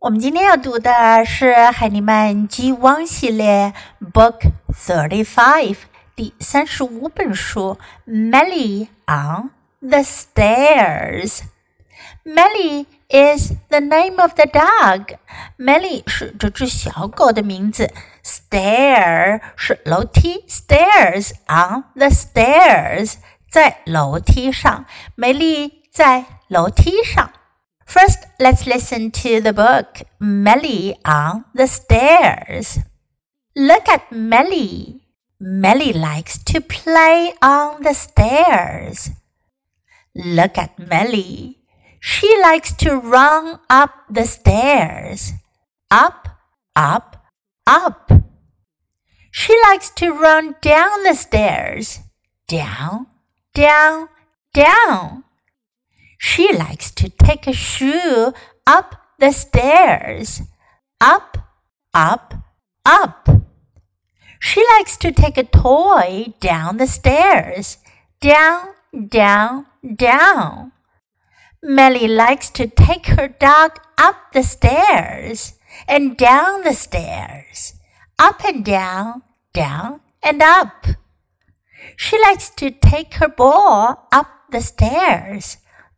我们今天要读的是海尼曼 G 汪系列 Book Thirty Five 第三十五本书《Melly on the Stairs》。Melly is the name of the dog. Melly 是这只小狗的名字。Stair 是楼梯，Stairs on the stairs 在楼梯上。美丽在楼梯上。First, let's listen to the book Meli on the Stairs. Look at Meli. Meli likes to play on the stairs. Look at Meli. She likes to run up the stairs. Up, up, up. She likes to run down the stairs. Down, down, down. She likes to take a shoe up the stairs. Up, up, up. She likes to take a toy down the stairs. Down, down, down. Meli likes to take her dog up the stairs and down the stairs. Up and down, down and up. She likes to take her ball up the stairs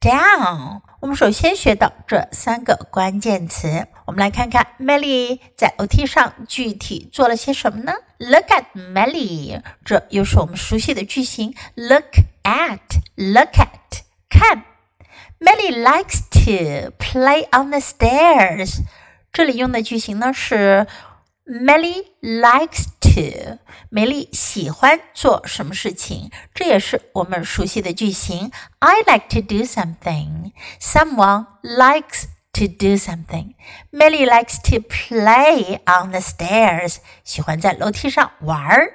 down。我们首先学到这三个关键词。我们来看看 Melly 在楼梯上具体做了些什么呢？Look at Melly，这又是我们熟悉的句型。Look at，look at，看。Melly likes to play on the stairs。这里用的句型呢是 Melly likes to。梅丽喜欢做什么事情，这也是我们熟悉的句型。I like to do something. Someone likes to do something. Meli likes to play on the stairs. 喜欢在楼梯上玩儿。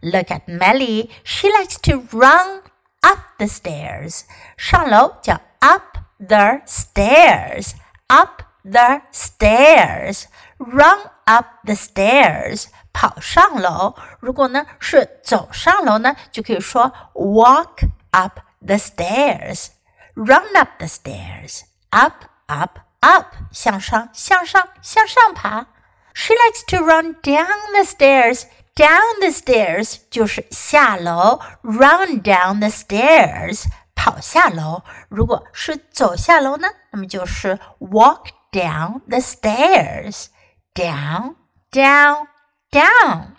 Look at Meli. She likes to run up the stairs. 上楼叫 up the stairs. Up the stairs. Run up the stairs. 跑上楼。如果呢是走上楼呢，就可以说 walk up the stairs. Run up the stairs. Up, up, up 向上向上向上爬。She likes to run down the stairs. Down the stairs 就是下楼，run down the stairs 跑下楼。如果是走下楼呢，那么就是 walk down the stairs. Down, down, down.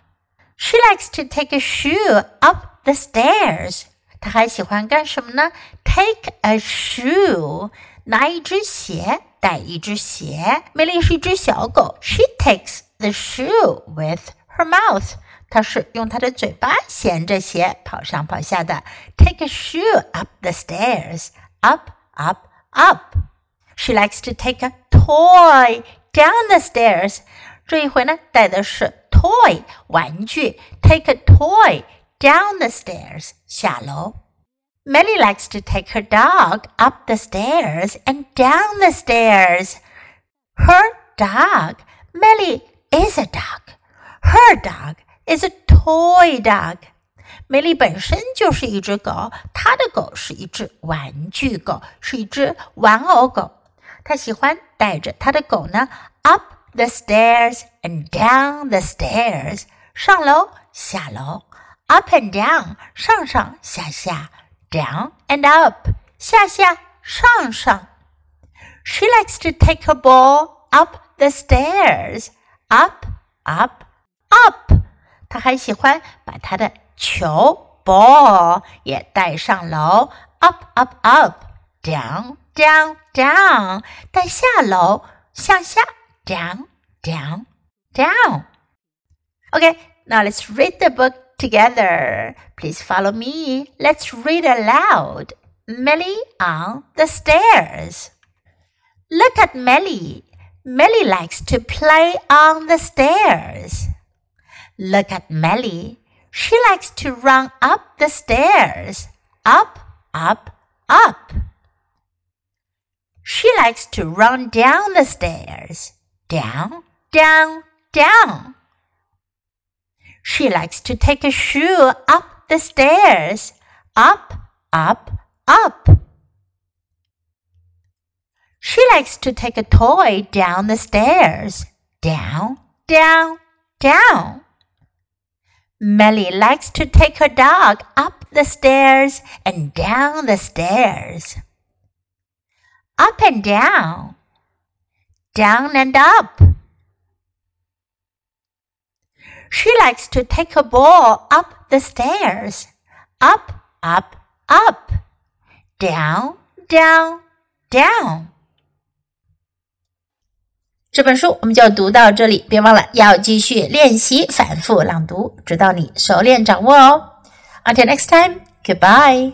She likes to take a shoe up the stairs. 她还喜欢干什么呢？Take a shoe，拿一只鞋，带一只鞋。美丽是一只小狗，She takes the shoe with her mouth。她是用她的嘴巴衔着鞋跑上跑下的。Take a shoe up the stairs, up, up, up. She likes to take a toy down the stairs。这一回呢，带的是 toy 玩具，take a toy down the stairs 下楼。Meli likes to take her dog up the stairs and down the stairs. Her dog, Meli is a dog. Her dog is a toy dog. 梅丽本身就是一只狗，她的狗是一只玩具狗，是一只玩偶狗。她喜欢带着她的狗呢，up the stairs and down the stairs，上楼下楼，up and down，上上下下，down and up，下下上上。She likes to take her ball up the stairs，up up up。她还喜欢把她的球 ball 也带上楼，up up up，down down down，带下楼，向下 down down down。Okay, now let's read the book together. Please follow me. Let's read aloud. Meli on the stairs. Look at Meli. Meli likes to play on the stairs. Look at Meli. She likes to run up the stairs. Up, up, up. She likes to run down the stairs. Down, down, down. She likes to take a shoe up the stairs. Up, up, up. She likes to take a toy down the stairs. Down, down, down. Meli likes to take her dog up the stairs and down the stairs Up and down. Down and up. She likes to take a ball up the stairs. Up, up, up. Down, down, down. 这本书我们就读到这里，别忘了要继续练习反复朗读，直到你熟练掌握哦。Until next time, goodbye.